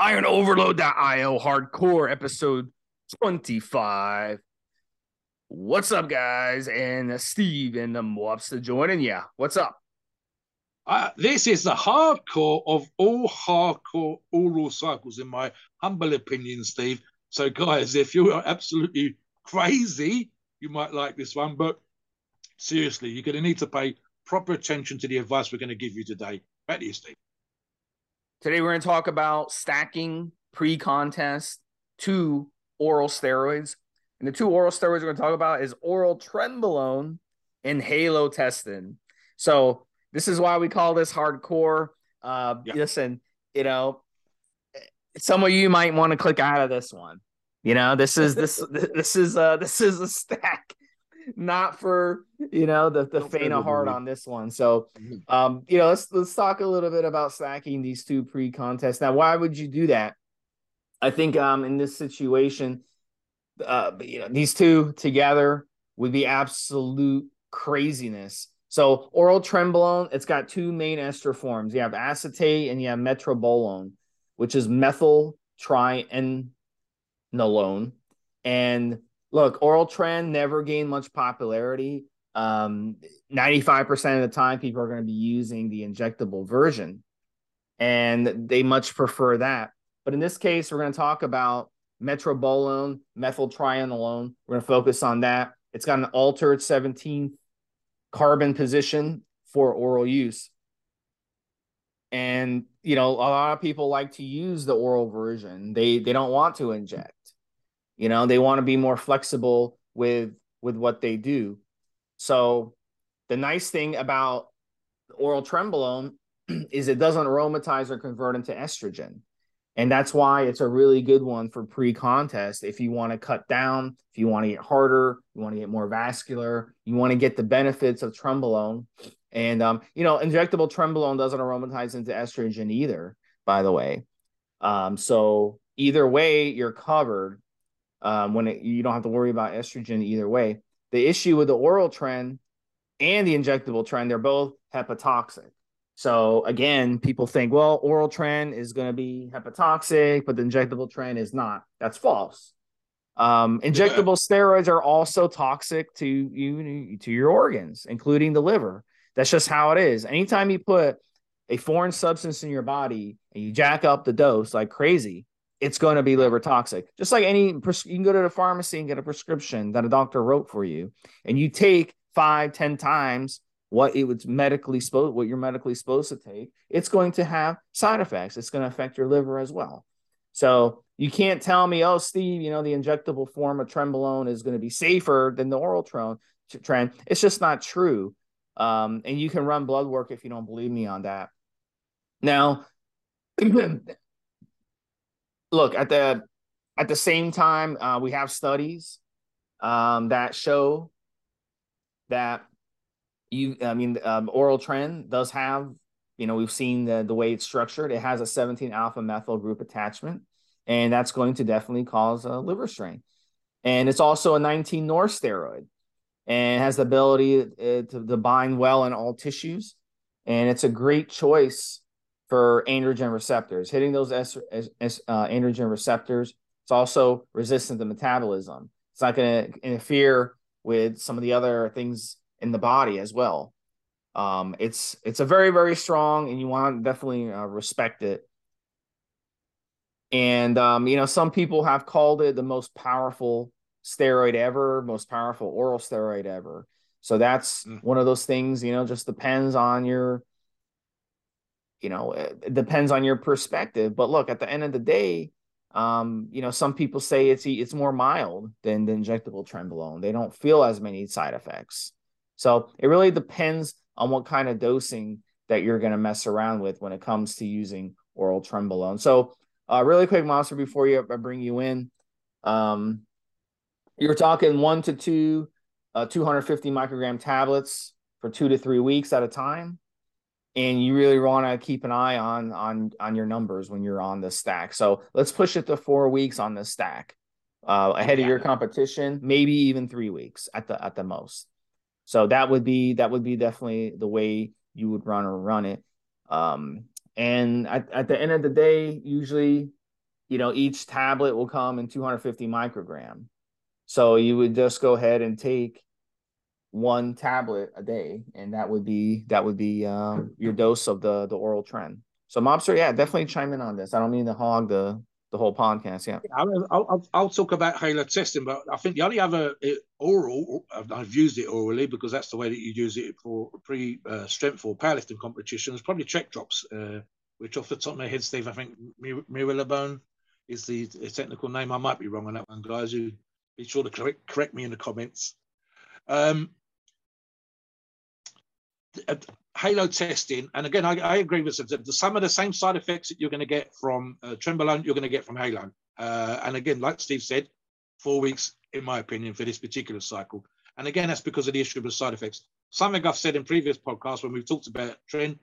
IronOverload.io hardcore episode 25. What's up, guys? And Steve and the Mobster joining. Yeah, what's up? Uh, this is the hardcore of all hardcore oral cycles, in my humble opinion, Steve. So, guys, if you are absolutely crazy, you might like this one. But seriously, you're going to need to pay proper attention to the advice we're going to give you today. Back to you, Steve. Today, we're going to talk about stacking pre contest two oral steroids. And the two oral steroids we're going to talk about is oral trenbolone and halotestin. So, this is why we call this hardcore. Uh, yeah. Listen, you know, some of you might want to click out of this one. You know, this is this this is uh this is a stack not for you know the the faint of heart on this one. So, mm-hmm. um, you know, let's let's talk a little bit about stacking these two pre-contests. Now, why would you do that? I think um in this situation, uh, you know, these two together would be absolute craziness. So, oral trenbolone, it's got two main ester forms. You have acetate and you have metobolone, which is methyl trianolone. And look, oral trend never gained much popularity. Um, 95% of the time, people are going to be using the injectable version, and they much prefer that. But in this case, we're going to talk about metobolone, methyltrianolone. We're going to focus on that. It's got an altered 17 carbon position for oral use. And you know, a lot of people like to use the oral version. They they don't want to inject. You know, they want to be more flexible with with what they do. So the nice thing about oral trembolone is it doesn't aromatize or convert into estrogen. And that's why it's a really good one for pre-contest. If you want to cut down, if you want to get harder, you want to get more vascular, you want to get the benefits of trembolone And um, you know, injectable trembolone doesn't aromatize into estrogen either, by the way. Um, so either way, you're covered um, when it, you don't have to worry about estrogen either way. The issue with the oral tren and the injectable tren, they're both hepatotoxic. So again, people think, well, oral tren is going to be hepatotoxic, but the injectable tren is not. That's false. Um, injectable yeah. steroids are also toxic to you to your organs, including the liver. That's just how it is. Anytime you put a foreign substance in your body and you jack up the dose like crazy, it's going to be liver toxic. Just like any, you can go to the pharmacy and get a prescription that a doctor wrote for you, and you take five, ten times what it was medically supposed, what you're medically supposed to take. It's going to have side effects. It's going to affect your liver as well. So you can't tell me, oh, Steve, you know, the injectable form of trenbolone is going to be safer than the oral tren. Trend. It's just not true. Um, and you can run blood work if you don't believe me on that. Now, look at the at the same time, uh, we have studies um, that show that you, I mean, um, oral tren does have, you know, we've seen the the way it's structured. It has a 17 alpha methyl group attachment, and that's going to definitely cause a liver strain. And it's also a 19 nor steroid, and has the ability uh, to, to bind well in all tissues. And it's a great choice for androgen receptors, hitting those es- es- uh, androgen receptors. It's also resistant to metabolism. It's not going to interfere with some of the other things in the body as well. Um, it's it's a very very strong, and you want to definitely uh, respect it. And um, you know, some people have called it the most powerful steroid ever, most powerful oral steroid ever. So that's mm. one of those things. You know, just depends on your you know, it depends on your perspective. But look, at the end of the day, um, you know, some people say it's it's more mild than the injectable trenbolone. They don't feel as many side effects. So it really depends on what kind of dosing that you're going to mess around with when it comes to using oral trenbolone. So, uh, really quick, Monster, before you I bring you in, um, you're talking one to two, uh, 250 microgram tablets for two to three weeks at a time, and you really want to keep an eye on on on your numbers when you're on the stack. So let's push it to four weeks on the stack, uh, ahead yeah. of your competition, maybe even three weeks at the at the most. So that would be that would be definitely the way you would run or run it. Um, and at, at the end of the day, usually, you know, each tablet will come in 250 microgram. So you would just go ahead and take one tablet a day, and that would be that would be um, your dose of the the oral tren. So mobster, yeah, definitely chime in on this. I don't mean to hog the the whole podcast. Yeah, I'll, I'll, I'll talk about halo testing, but I think the only other oral I've used it orally because that's the way that you use it for pre uh, strength or powerlifting competitions. Probably check drops, uh, which off the top of my head, Steve, I think Mirillabone is the technical name. I might be wrong on that one, guys. You be sure to correct, correct me in the comments. Um, halo testing, and again, I, I agree with the, some of the same side effects that you're going to get from uh, you're going to get from Halo. Uh, and again, like Steve said, four weeks, in my opinion, for this particular cycle. And again, that's because of the issue of the side effects. Something I've said in previous podcasts when we've talked about Tren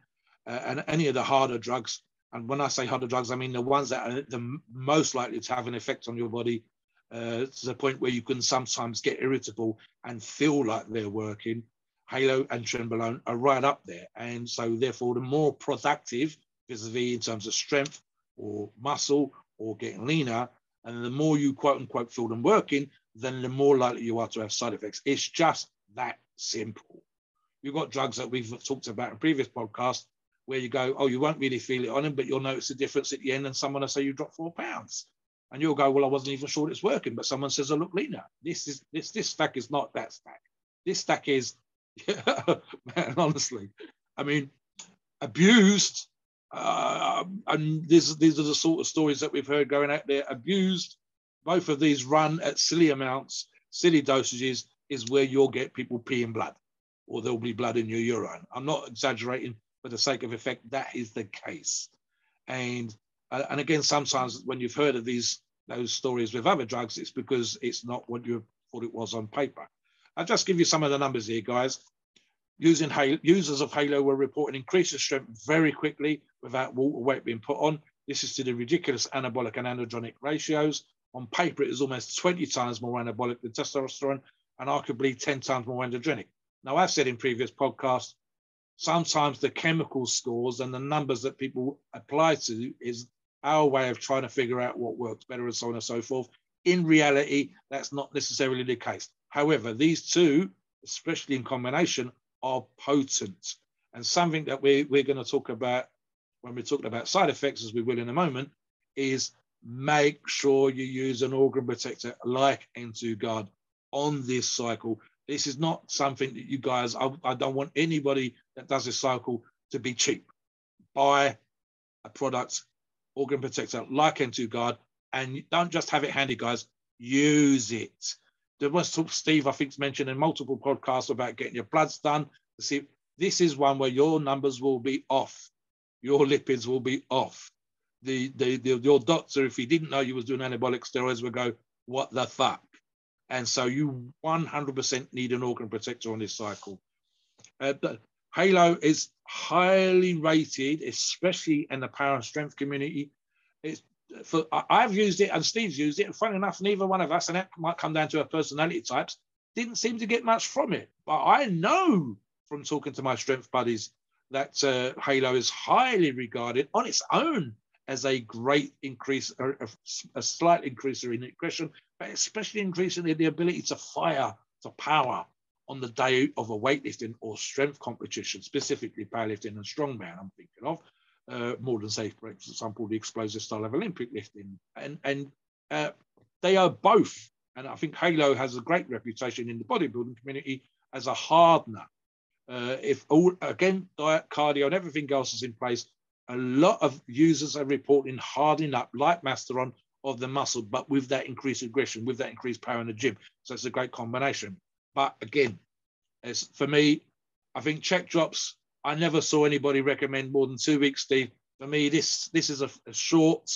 uh, and any of the harder drugs. And when I say harder drugs, I mean the ones that are the most likely to have an effect on your body uh, to the point where you can sometimes get irritable and feel like they're working. Halo and Trenbolone are right up there. And so, therefore, the more productive vis-a-vis in terms of strength or muscle or getting leaner, and the more you quote unquote feel them working, then the more likely you are to have side effects. It's just that simple. You've got drugs that we've talked about in previous podcasts where you go, oh, you won't really feel it on them, but you'll notice the difference at the end, and someone will say you dropped four pounds. And you'll go, well, I wasn't even sure it's working, but someone says I look leaner. This is this this stack is not that stack. This stack is yeah, man, honestly. I mean, abused, uh, and these, these are the sort of stories that we've heard going out there. Abused, both of these run at silly amounts, silly dosages, is where you'll get people peeing blood, or there'll be blood in your urine. I'm not exaggerating for the sake of effect. That is the case. And uh, and again, sometimes when you've heard of these those stories with other drugs, it's because it's not what you thought it was on paper. I'll just give you some of the numbers here, guys. Using Halo, users of Halo were reporting increased strength very quickly without water weight being put on. This is to the ridiculous anabolic and androgenic ratios. On paper, it is almost 20 times more anabolic than testosterone and arguably 10 times more androgenic. Now, I've said in previous podcasts, sometimes the chemical scores and the numbers that people apply to is our way of trying to figure out what works better and so on and so forth. In reality, that's not necessarily the case. However, these two, especially in combination, are potent. And something that we, we're going to talk about when we're talking about side effects, as we will in a moment, is make sure you use an organ protector like N2Guard on this cycle. This is not something that you guys, I, I don't want anybody that does this cycle to be cheap. Buy a product, organ protector like N2Guard, and don't just have it handy, guys. Use it there was Steve, I think, mentioned in multiple podcasts about getting your bloods done. See, this is one where your numbers will be off, your lipids will be off. The, the, the your doctor, if he didn't know you was doing anabolic steroids, would go, "What the fuck?" And so you 100% need an organ protector on this cycle. Uh, Halo is highly rated, especially in the power and strength community. It's for I've used it and Steve's used it, and funny enough, neither one of us, and that might come down to our personality types, didn't seem to get much from it. But I know from talking to my strength buddies that uh, Halo is highly regarded on its own as a great increase, a, a slight increaser in aggression, but especially increasing the ability to fire, to power on the day of a weightlifting or strength competition, specifically powerlifting and strongman, I'm thinking of uh, more than safe, for example, the explosive style of Olympic lifting. And, and uh, they are both. And I think Halo has a great reputation in the bodybuilding community as a hardener. Uh, if all, again, diet, cardio, and everything else is in place, a lot of users are reporting hardening up, like Masteron, of the muscle, but with that increased aggression, with that increased power in the gym. So it's a great combination. But again, as for me, I think check drops I never saw anybody recommend more than two weeks, Steve, For me, this this is a, a short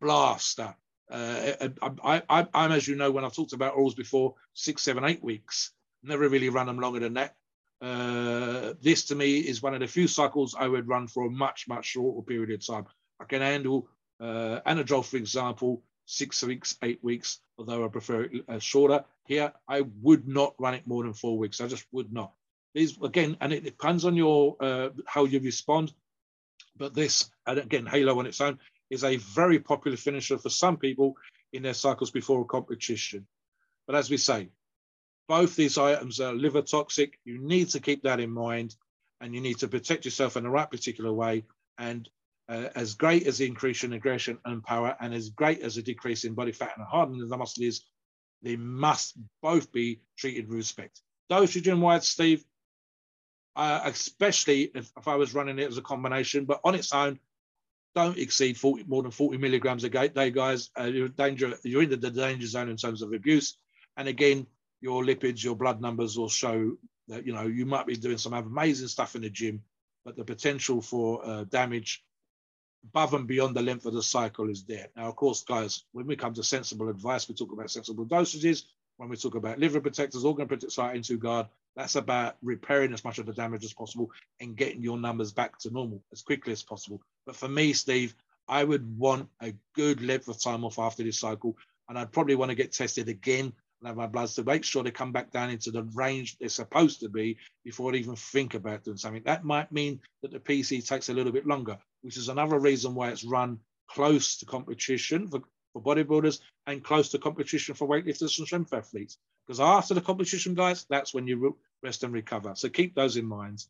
blaster. Uh, I, I, I'm, as you know, when I've talked about orals before, six, seven, eight weeks. Never really run them longer than that. Uh, this to me is one of the few cycles I would run for a much, much shorter period of time. I can handle uh, Anadrol, for example, six weeks, eight weeks, although I prefer it uh, shorter. Here, I would not run it more than four weeks. I just would not. These again, and it depends on your uh, how you respond. But this, and again, Halo on its own is a very popular finisher for some people in their cycles before a competition. But as we say, both these items are liver toxic. You need to keep that in mind, and you need to protect yourself in the right particular way. And uh, as great as the increase in aggression and power, and as great as a decrease in body fat and hardening of the muscle is, they must both be treated with respect. Dosage wise, Steve, uh, especially if, if, I was running it as a combination, but on its own, don't exceed 40, more than 40 milligrams a day, guys. Uh, you're, danger, you're in the danger zone in terms of abuse. And again, your lipids, your blood numbers will show that, you know, you might be doing some amazing stuff in the gym, but the potential for uh, damage above and beyond the length of the cycle is there. Now, of course, guys, when we come to sensible advice, we talk about sensible dosages. When we talk about liver protectors, organ protectors, into guard, that's about repairing as much of the damage as possible and getting your numbers back to normal as quickly as possible. But for me, Steve, I would want a good length of time off after this cycle. And I'd probably want to get tested again and have my bloods to make sure they come back down into the range they're supposed to be before I even think about doing something. That might mean that the PC takes a little bit longer, which is another reason why it's run close to competition for, for bodybuilders and close to competition for weightlifters and strength athletes. Because after the competition, guys, that's when you rest and recover. So keep those in mind.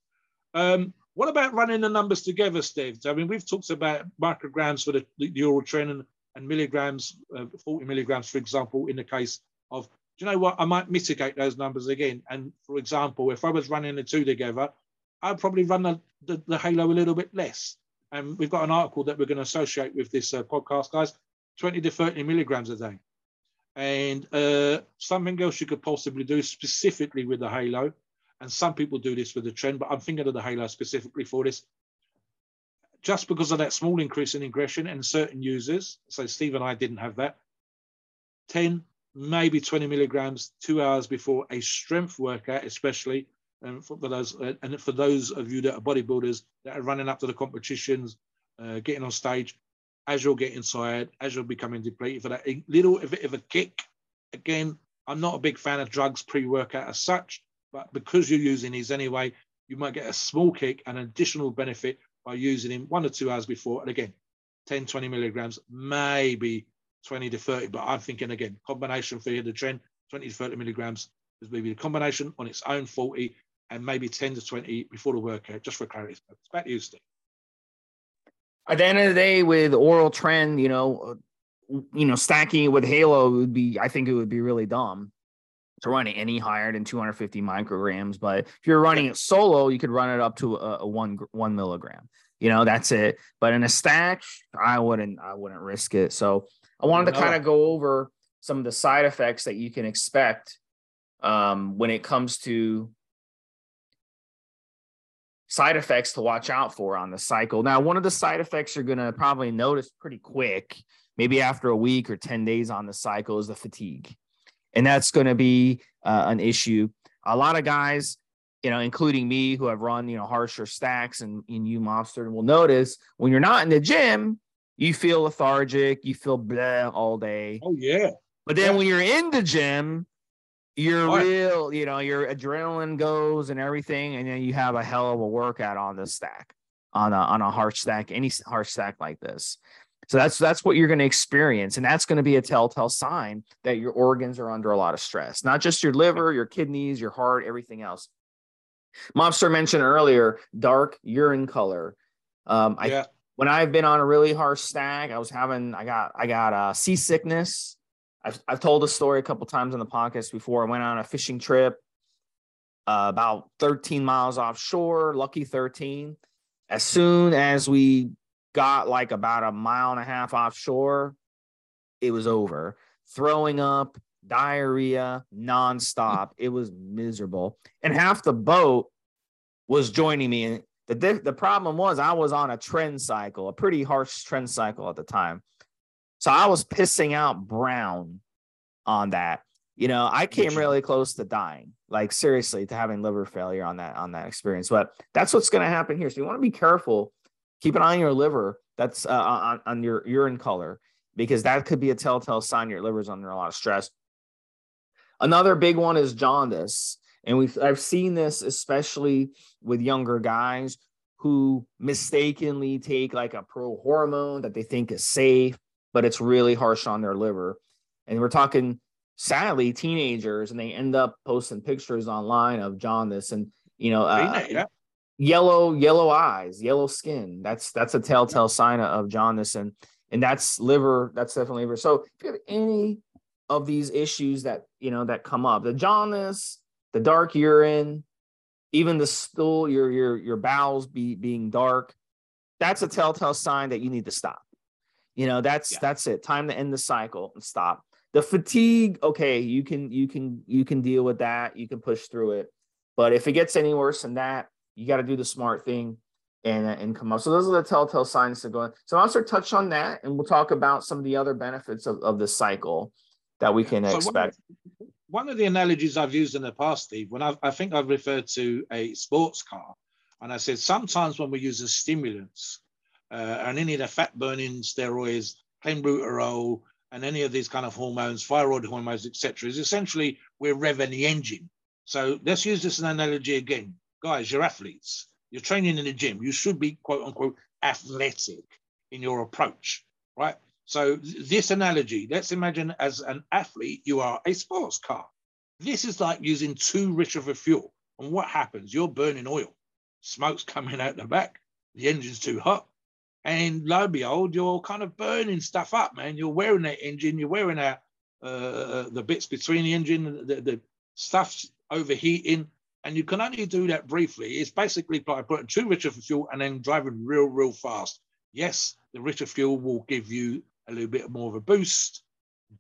Um, what about running the numbers together, Steve? I mean, we've talked about micrograms for the, the, oral training and milligrams, uh, 40 milligrams, for example, in the case of, do you know what? I might mitigate those numbers again. And for example, if I was running the two together, I'd probably run the, the, the Halo a little bit less. And we've got an article that we're going to associate with this uh, podcast, guys 20 to 30 milligrams a day. And uh, something else you could possibly do specifically with the Halo, and some people do this with the trend, but I'm thinking of the Halo specifically for this. Just because of that small increase in aggression and certain users, so Steve and I didn't have that, 10, maybe 20 milligrams two hours before a strength workout, especially and for, those uh, and for those of you that are bodybuilders that are running up to the competitions, uh, getting on stage, as you're getting tired, as you're becoming depleted, for that little bit of a kick. Again, I'm not a big fan of drugs pre-workout as such, but because you're using these anyway, you might get a small kick and additional benefit by using him one or two hours before. And again, 10, 20 milligrams, maybe 20 to 30. But I'm thinking again, combination for the trend, 20 to 30 milligrams is maybe the combination on its own 40 and maybe 10 to 20 before the workout, just for clarity. Back to you, Steve. At the end of the day, with oral trend, you know, you know, stacking it with Halo would be, I think it would be really dumb to run it any higher than 250 micrograms. But if you're running it solo, you could run it up to a, a one one milligram. You know, that's it. But in a stack, I wouldn't I wouldn't risk it. So I wanted to kind of go over some of the side effects that you can expect um, when it comes to side effects to watch out for on the cycle. Now, one of the side effects you're going to probably notice pretty quick, maybe after a week or 10 days on the cycle, is the fatigue and that's going to be uh, an issue. A lot of guys, you know, including me, who have run you know harsher stacks, and, and you, Mobster, will notice when you're not in the gym, you feel lethargic, you feel blah all day. Oh yeah. But then yeah. when you're in the gym, you're oh, real, you know, your adrenaline goes and everything, and then you have a hell of a workout on the stack, on a on a harsh stack, any harsh stack like this. So that's that's what you're going to experience, and that's going to be a telltale sign that your organs are under a lot of stress. Not just your liver, your kidneys, your heart, everything else. Mobster mentioned earlier dark urine color. Um, I yeah. when I've been on a really harsh stack, I was having I got I got uh, seasickness. I've I've told the story a couple times on the podcast before. I went on a fishing trip uh, about 13 miles offshore, lucky 13. As soon as we got like about a mile and a half offshore, it was over. Throwing up, diarrhea, nonstop. It was miserable. And half the boat was joining me The the problem was I was on a trend cycle, a pretty harsh trend cycle at the time. So I was pissing out brown on that. You know, I came really close to dying, like seriously, to having liver failure on that on that experience. But that's what's going to happen here. So you want to be careful. Keep an eye on your liver. That's uh, on, on your urine color because that could be a telltale sign your liver's under a lot of stress. Another big one is jaundice. And we've I've seen this especially with younger guys who mistakenly take like a pro hormone that they think is safe, but it's really harsh on their liver. And we're talking sadly teenagers, and they end up posting pictures online of jaundice and you know uh, yeah. yellow yellow eyes, yellow skin. That's that's a telltale sign of jaundice, and and that's liver. That's definitely liver. So if you have any of these issues that you know that come up, the jaundice, the dark urine, even the stool, your your your bowels be being dark, that's a telltale sign that you need to stop. You know, that's yeah. that's it. Time to end the cycle and stop. The fatigue, okay, you can you can you can deal with that. You can push through it. But if it gets any worse than that, you got to do the smart thing and and come up. So those are the telltale signs to go. On. So I'll start touch on that, and we'll talk about some of the other benefits of, of the cycle that we can so expect one of the analogies I've used in the past, Steve, when I've, I think I've referred to a sports car, and I said sometimes when we use stimulants uh, and any of the fat burning steroids, clenbuterol, and any of these kind of hormones, thyroid hormones, etc., is essentially we're revving the engine. So let's use this an analogy again, guys. You're athletes. You're training in the gym. You should be quote unquote athletic in your approach, right? So this analogy, let's imagine as an athlete, you are a sports car. This is like using too rich of a fuel. And what happens? You're burning oil. Smoke's coming out the back. The engine's too hot. And lo and behold, you're kind of burning stuff up, man. You're wearing that engine. You're wearing out uh, the bits between the engine, the, the stuff's overheating. And you can only do that briefly. It's basically by putting too rich of fuel and then driving real, real fast. Yes, the richer fuel will give you a little bit more of a boost,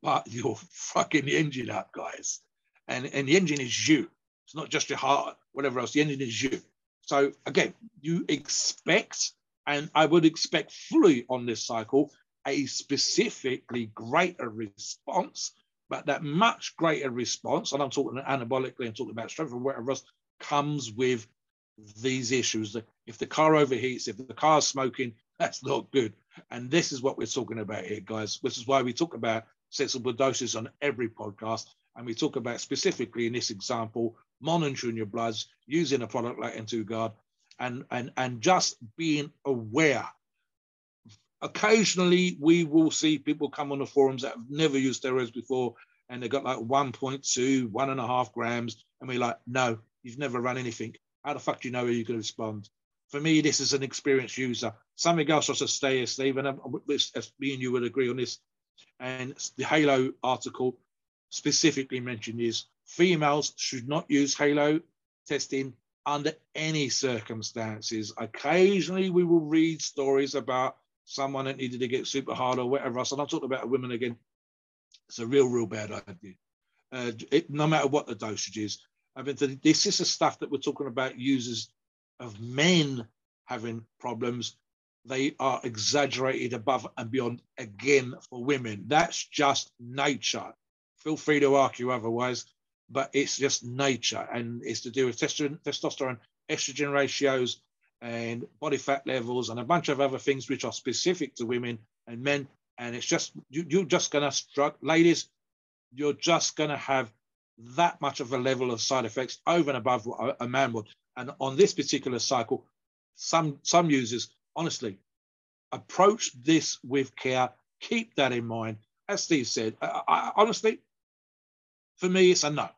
but you're fucking the engine up, guys. And, and the engine is you. It's not just your heart, whatever else. The engine is you. So again, you expect, and I would expect fully on this cycle, a specifically greater response, but that much greater response, and I'm talking anabolically I'm talking about strength or whatever else, comes with these issues. If the car overheats, if the car's smoking, that's not good. And this is what we're talking about here, guys. This is why we talk about sensible doses on every podcast. And we talk about specifically in this example, monitoring your bloods, using a product like N2Guard, and, and, and just being aware. Occasionally, we will see people come on the forums that have never used steroids before, and they've got like 1.2, one and a half grams. And we're like, no, you've never run anything. How the fuck do you know how you're going to respond? For me, this is an experienced user. Something else I should stay, Steve, and me and you would agree on this. And the Halo article specifically mentioned is females should not use Halo testing under any circumstances. Occasionally, we will read stories about someone that needed to get super hard or whatever else. And I'm talking about women again. It's a real, real bad idea. Uh, it, no matter what the dosage is. I mean, this is the stuff that we're talking about users of men having problems, they are exaggerated above and beyond again for women. That's just nature. Feel free to argue otherwise, but it's just nature and it's to do with testosterone, estrogen ratios, and body fat levels, and a bunch of other things which are specific to women and men. And it's just, you, you're just going to struggle, ladies, you're just going to have that much of a level of side effects over and above what a man would. And on this particular cycle, some some users honestly approach this with care. Keep that in mind. As Steve said, I, I, honestly, for me, it's a no.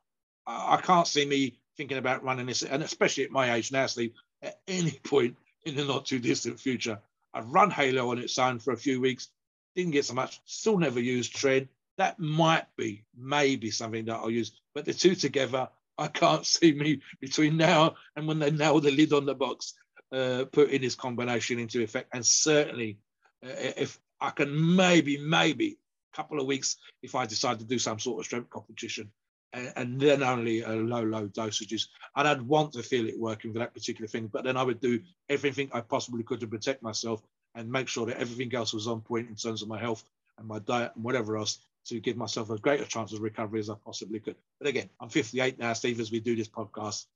I, can't see me thinking about running this, and especially at my age now, Steve, at any point in the not too distant future. I've run Halo on its own for a few weeks, didn't get so much, still never used Tren. That might be maybe something that I'll use, but the two together, I can't see me between now and when they nail the lid on the box, uh, putting this combination into effect. And certainly, uh, if I can maybe, maybe a couple of weeks, if I decide to do some sort of strength competition, and, then only low, low dosages. And I'd want to feel it working for that particular thing, but then I would do everything I possibly could to protect myself and make sure that everything else was on point in terms of my health and my diet and whatever else to give myself as great a chance of recovery as I possibly could. But again, I'm 58 now, Steve, as we do this podcast.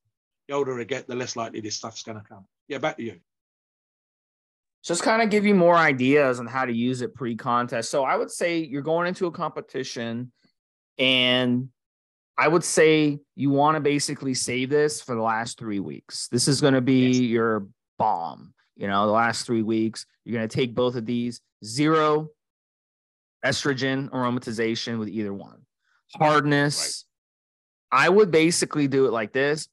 The older I get, the less likely this stuff's going to come. Yeah, back to you. Just kind of give you more ideas on how to use it pre contest. So I would say you're going into a competition and I would say you want to basically save this for the last three weeks. This is going to be yes. your bomb. You know, the last three weeks, you're going to take both of these zero estrogen aromatization with either one. Hardness. Right. I would basically do it like this.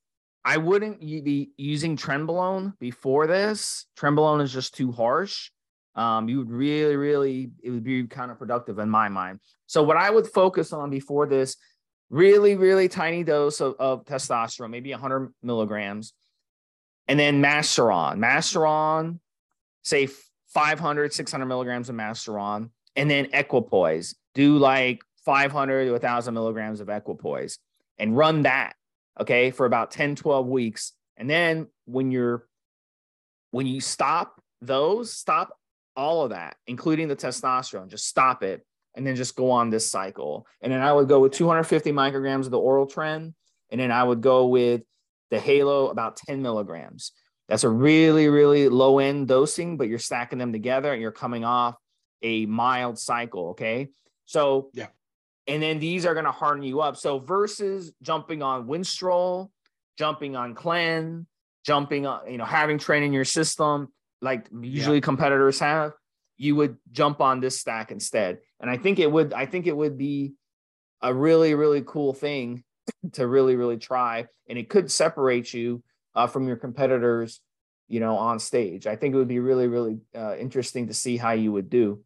I wouldn't be using trenbolone before this. Trenbolone is just too harsh. Um, you would really, really, it would be counterproductive in my mind. So, what I would focus on before this really, really tiny dose of, of testosterone, maybe 100 milligrams, and then Masteron. Masteron, say 500, 600 milligrams of Masteron, and then Equipoise. Do like 500 to 1,000 milligrams of Equipoise and run that, okay, for about 10, 12 weeks. And then when you're, when you stop those, stop all of that, including the testosterone, just stop it and then just go on this cycle. And then I would go with 250 micrograms of the oral tren, and then I would go with the Halo about 10 milligrams. That's a really, really low end dosing, but you're stacking them together and you're coming off a mild cycle. Okay. So, yeah. And then these are going to harden you up. So, versus jumping on Winstrol, jumping on Clen, jumping on, you know, having tren in your system, like usually yeah. competitors have, you would jump on this stack instead. And I think it would, I think it would be a really, really cool thing to really, really try. And it could separate you uh, from your competitors, you know, on stage. I think it would be really, really uh, interesting to see how you would do.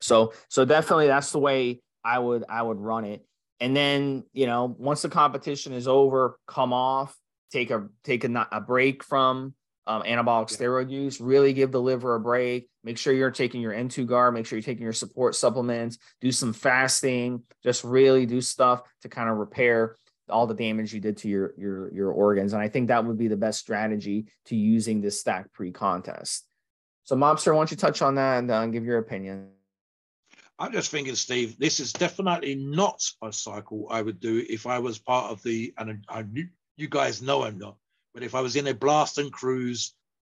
So, so definitely that's the way I would, I would run it. And then, you know, once the competition is over, come off, take a, take a, a break from um, anabolic yeah. steroid use. Really give the liver a break. Make sure you're taking your N2 guard. Make sure you're taking your support supplements. Do some fasting. Just really do stuff to kind of repair all the damage you did to your your your organs. And I think that would be the best strategy to using this stack pre-contest. So, Mobster, why don't you touch on that and uh, give your opinion? I'm just thinking, Steve, this is definitely not a cycle I would do if I was part of the, and I, I, you guys know I'm not, but if I was in a blast and cruise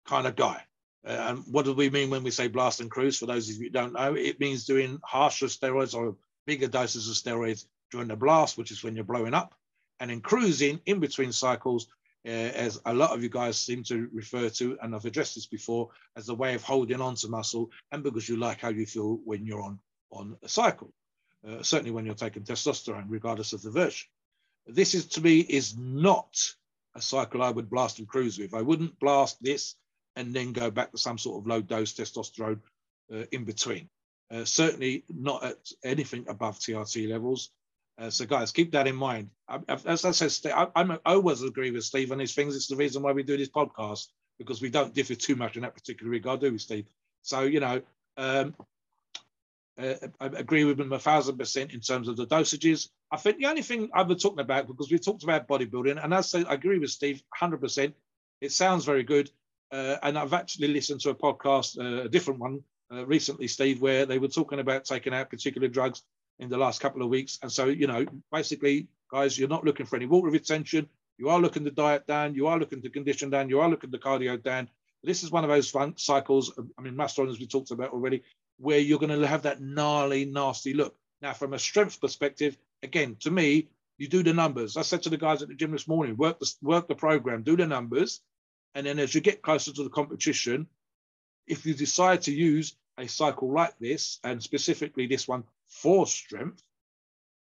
kind of guy, uh, and what do we mean when we say blast and cruise? For those of you who don't know, it means doing harsher steroids or bigger doses of steroids during the blast, which is when you're blowing up, and in cruising in between cycles, uh, as a lot of you guys seem to refer to, and I've addressed this before, as a way of holding on to muscle, and because you like how you feel when you're on on a cycle, uh, certainly when you're taking testosterone, regardless of the version. This is to me is not a cycle I would blast and cruise with. I wouldn't blast this and then go back to some sort of low dose testosterone uh, in between. Uh, certainly not at anything above TRT levels. Uh, so, guys, keep that in mind. I, as I said, I, I, always agree with Steve on these things. It's the reason why we do this podcast because we don't differ too much in that particular regard, do we, Steve? So, you know, um, uh, I agree with him a thousand percent in terms of the dosages. I think the only thing I've been talking about, because we talked about bodybuilding, and I say I agree with Steve 100%. It sounds very good. Uh, and I've actually listened to a podcast, uh, a different one uh, recently, Steve, where they were talking about taking out particular drugs in the last couple of weeks. And so, you know, basically, guys, you're not looking for any water retention. You are looking to diet down. You are looking to condition down. You are looking to cardio down. This is one of those fun cycles. I mean, Masteron, as we talked about already, where you're going to have that gnarly, nasty look. Now, from a strength perspective, again, to me, you do the numbers. I said to the guys at the gym this morning, work the work the program, do the numbers, and then as you get closer to the competition, if you decide to use a cycle like this, and specifically this one for strength,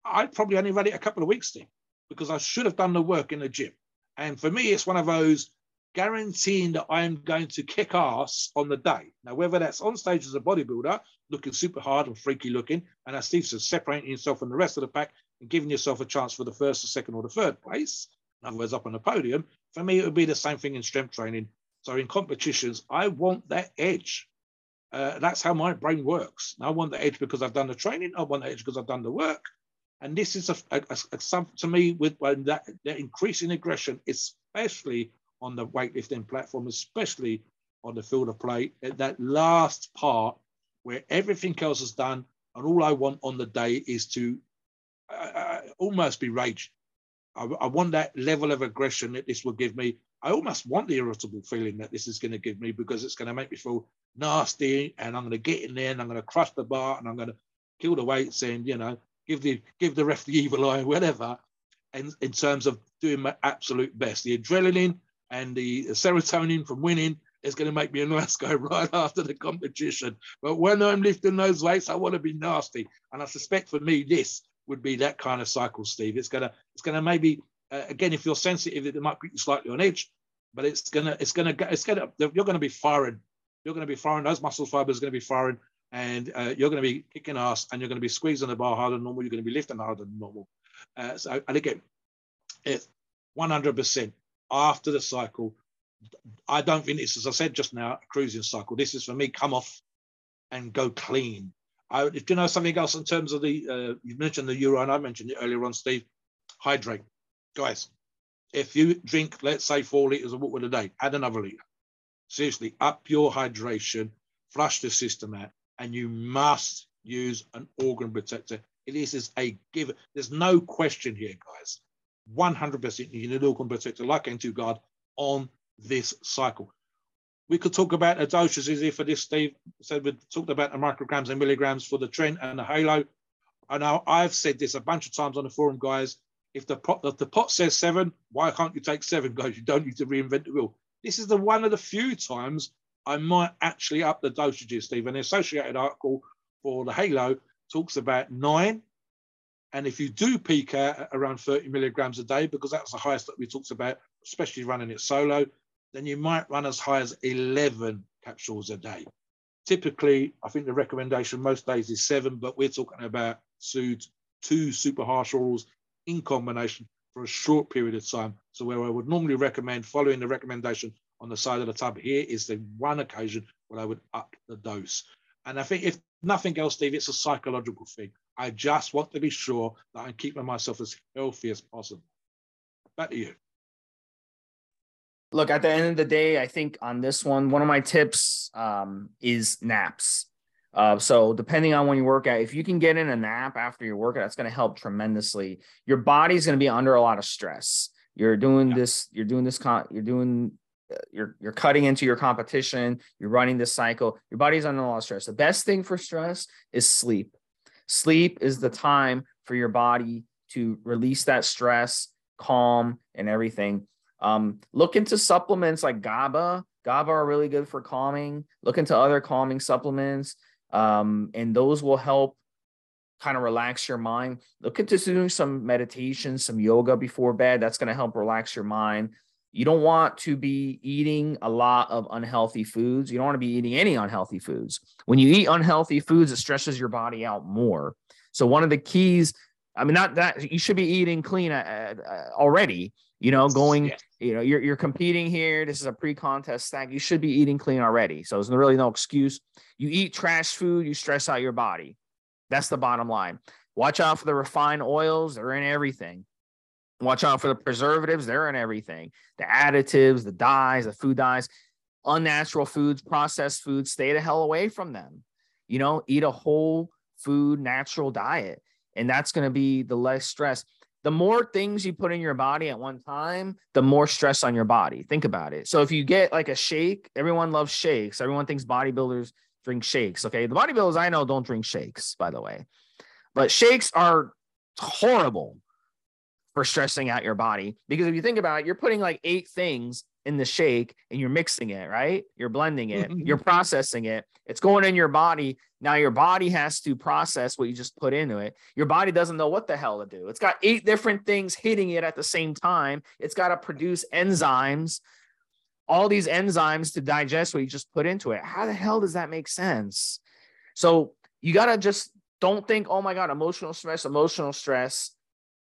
I'd probably only run it a couple of weeks, Steve, because I should have done the work in the gym. And for me, it's one of those guaranteeing that I am going to kick ass on the day. Now, whether that's on stage as a bodybuilder, looking super hard and freaky looking, and as Steve says, separating yourself from the rest of the pack and giving yourself a chance for the first, the second, or the third place, in other words, up on the podium, for me, it would be the same thing in strength training. So in competitions, I want that edge. Uh, that's how my brain works. I want the edge because I've done the training. I want the edge because I've done the work. And this is a, a, a, something to me with that, that increasing aggression, especially on the weightlifting platform, especially on the field of play, that last part where everything else is done, and all I want on the day is to uh, uh almost be rage. I, I, want that level of aggression that this will give me. I almost want the irritable feeling that this is going to give me because it's going to make me feel nasty, and I'm going to get in there and I'm going to crush the bar and I'm going to kill the weights and you know give the give the ref the evil eye, whatever. And in terms of doing my absolute best, the adrenaline and the serotonin from winning is going to make me a nice guy right after the competition. But when I'm lifting those weights, I want to be nasty. And I suspect for me, this would be that kind of cycle, Steve. It's gonna, it's gonna maybe uh, again, if you're sensitive, it might put you slightly on edge, but it's gonna, it's gonna, it's gonna, you're gonna be firing. You're gonna be firing. Those muscle fibers are gonna be firing, and uh, you're gonna be kicking ass, and you're gonna be squeezing the bar harder than normal. You're gonna be lifting harder than normal. Uh, so, and again, it's 100% after the cycle. I don't think it's, as I said just now, a cruising cycle. This is for me, come off and go clean. I, if you know something else in terms of the, uh, you mentioned the euro, and I mentioned it earlier on, Steve, hydrate. Guys, if you drink, let's say, four liters of water a day, add another liter. Seriously, up your hydration, flush the system out, and you must use an organ protector. It is a given. There's no question here, guys. 100% you need an organ protector like N2Guard on this cycle. We could talk about the doses here for this, Steve. Said we talked about the micrograms and milligrams for the Trent and the Halo. I know I've said this a bunch of times on the forum, guys. If the pot, if the pot says seven, why can't you take seven, guys? You don't need to reinvent the wheel. This is the one of the few times I might actually up the dosages, Steve. The associated article for the Halo talks about nine. And if you do peak at around 30 milligrams a day, because that's the highest that we talked about, especially running it solo, then you might run as high as 11 capsules a day. Typically, I think the recommendation most days is seven, but we're talking about two super harsh orals in combination for a short period of time. So where I would normally recommend following the recommendation on the side of the tub here is the one occasion where I would up the dose. And I think if nothing else, Steve, it's a psychological thing. I just want to be sure that I'm keeping myself as healthy as possible. Back to you. Look at the end of the day i think on this one one of my tips um, is naps. Uh, so depending on when you work out if you can get in a nap after your workout that's going to help tremendously. Your body's going to be under a lot of stress. You're doing yeah. this you're doing this con- you're doing uh, you're you're cutting into your competition you're running this cycle your body's under a lot of stress. The best thing for stress is sleep sleep is the time for your body to release that stress calm and everything um, look into supplements like GABA. GABA are really good for calming. Look into other calming supplements, um, and those will help kind of relax your mind. Look into doing some meditation, some yoga before bed. That's going to help relax your mind. You don't want to be eating a lot of unhealthy foods. You don't want to be eating any unhealthy foods. When you eat unhealthy foods, it stresses your body out more. So, one of the keys, I mean, not that you should be eating clean uh, uh, already, you know, going, you know, you're, you're competing here. This is a pre-contest stack. You should be eating clean already. So there's really no excuse. You eat trash food, you stress out your body. That's the bottom line. Watch out for the refined oils. They're in everything. Watch out for the preservatives. They're in everything. The additives, the dyes, the food dyes, unnatural foods, processed foods. Stay the hell away from them. You know, eat a whole food, natural diet. And that's going to be the less stress the more things you put in your body at one time, the more stress on your body. Think about it. So if you get like a shake, everyone loves shakes. Everyone thinks bodybuilders drink shakes. Okay. The bodybuilders I know don't drink shakes, by the way. But shakes are horrible for stressing out your body because if you think about it, you're putting like eight things in the shake and you're mixing it, right? You're blending it, mm-hmm. you're processing it. It's going in your body. Now your body has to process what you just put into it. Your body doesn't know what the hell to do. It's got eight different things hitting it at the same time. It's got to produce enzymes, all these enzymes to digest what you just put into it. How the hell does that make sense? So you got to just don't think, oh my God, emotional stress, emotional stress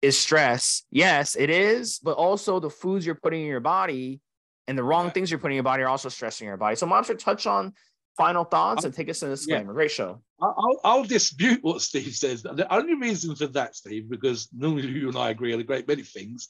is stress. Yes, it is, but also the foods you're putting in your body and the wrong things you're putting in your body are also stressing your body. So, Mobster, touch on final thoughts um, and take us to a disclaimer. Yeah. Great show. I'll, I'll, dispute what Steve says. The only reason for that, Steve, because normally you and I agree on a great many things,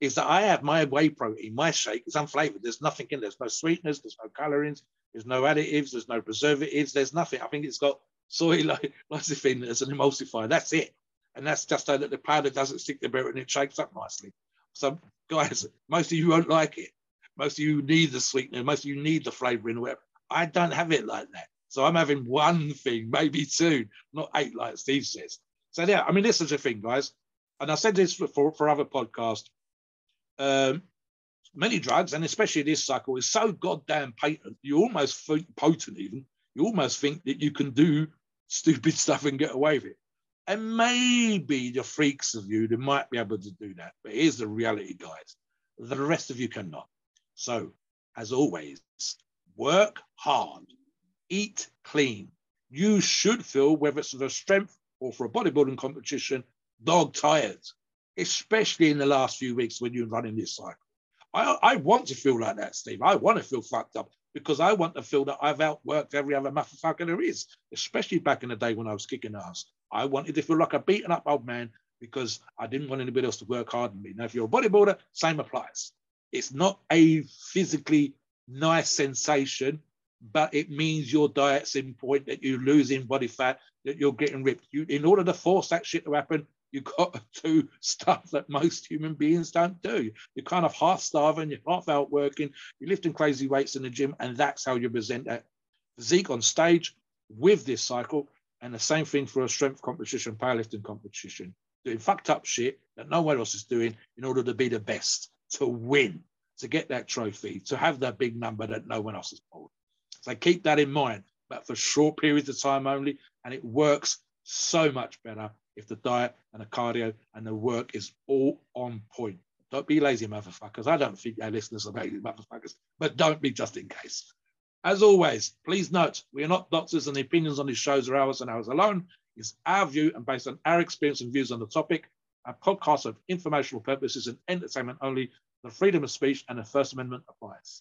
is that I have my whey protein, my shake is unflavored. There's nothing in there. There's no sweeteners, there's no colorings, there's no additives, there's no preservatives, there's nothing. I think it's got soy like lecithin as an emulsifier. That's it. And that's just so that the powder doesn't stick to beer and it shakes up nicely. So, guys, most of you won't like it. Most of you need the sweetener. Most of you need the flavoring or whatever. I don't have it like that. So I'm having one thing, maybe two, not eight like Steve says. So yeah, I mean, this is the thing, guys. And I said this for, for other podcasts. Um, many drugs, and especially this cycle, is so goddamn patent. You almost think potent, even. You almost think that you can do stupid stuff and get away with it. And maybe the freaks of you, they might be able to do that. But here's the reality, guys. The rest of you cannot. So, as always, work hard, eat clean. You should feel, whether it's for strength or for a bodybuilding competition, dog tired, especially in the last few weeks when you're running this cycle. I, I want to feel like that, Steve. I want to feel fucked up because I want to feel that I've outworked every other motherfucker there is, especially back in the day when I was kicking ass. I wanted to feel like a beaten up old man because I didn't want anybody else to work hard than me. Now, if you're a bodybuilder, same applies. It's not a physically nice sensation, but it means your diet's in point, that you're losing body fat, that you're getting ripped. You, in order to force that shit to happen, you've got to do stuff that most human beings don't do. You're kind of half starving, you're half out working, you're lifting crazy weights in the gym, and that's how you present that physique on stage with this cycle. And the same thing for a strength competition, powerlifting competition, doing fucked up shit that no one else is doing in order to be the best, to win, to get that trophy, to have that big number that no one else has pulled. So keep that in mind, but for short periods of time only, and it works so much better if the diet and the cardio and the work is all on point. Don't be lazy, motherfuckers. I don't think our listeners are lazy, motherfuckers, but don't be just in case. As always, please note we are not doctors and the opinions on these shows are ours and ours alone. It's our view and based on our experience and views on the topic. Our podcast of informational purposes and entertainment only. The freedom of speech and the First Amendment applies.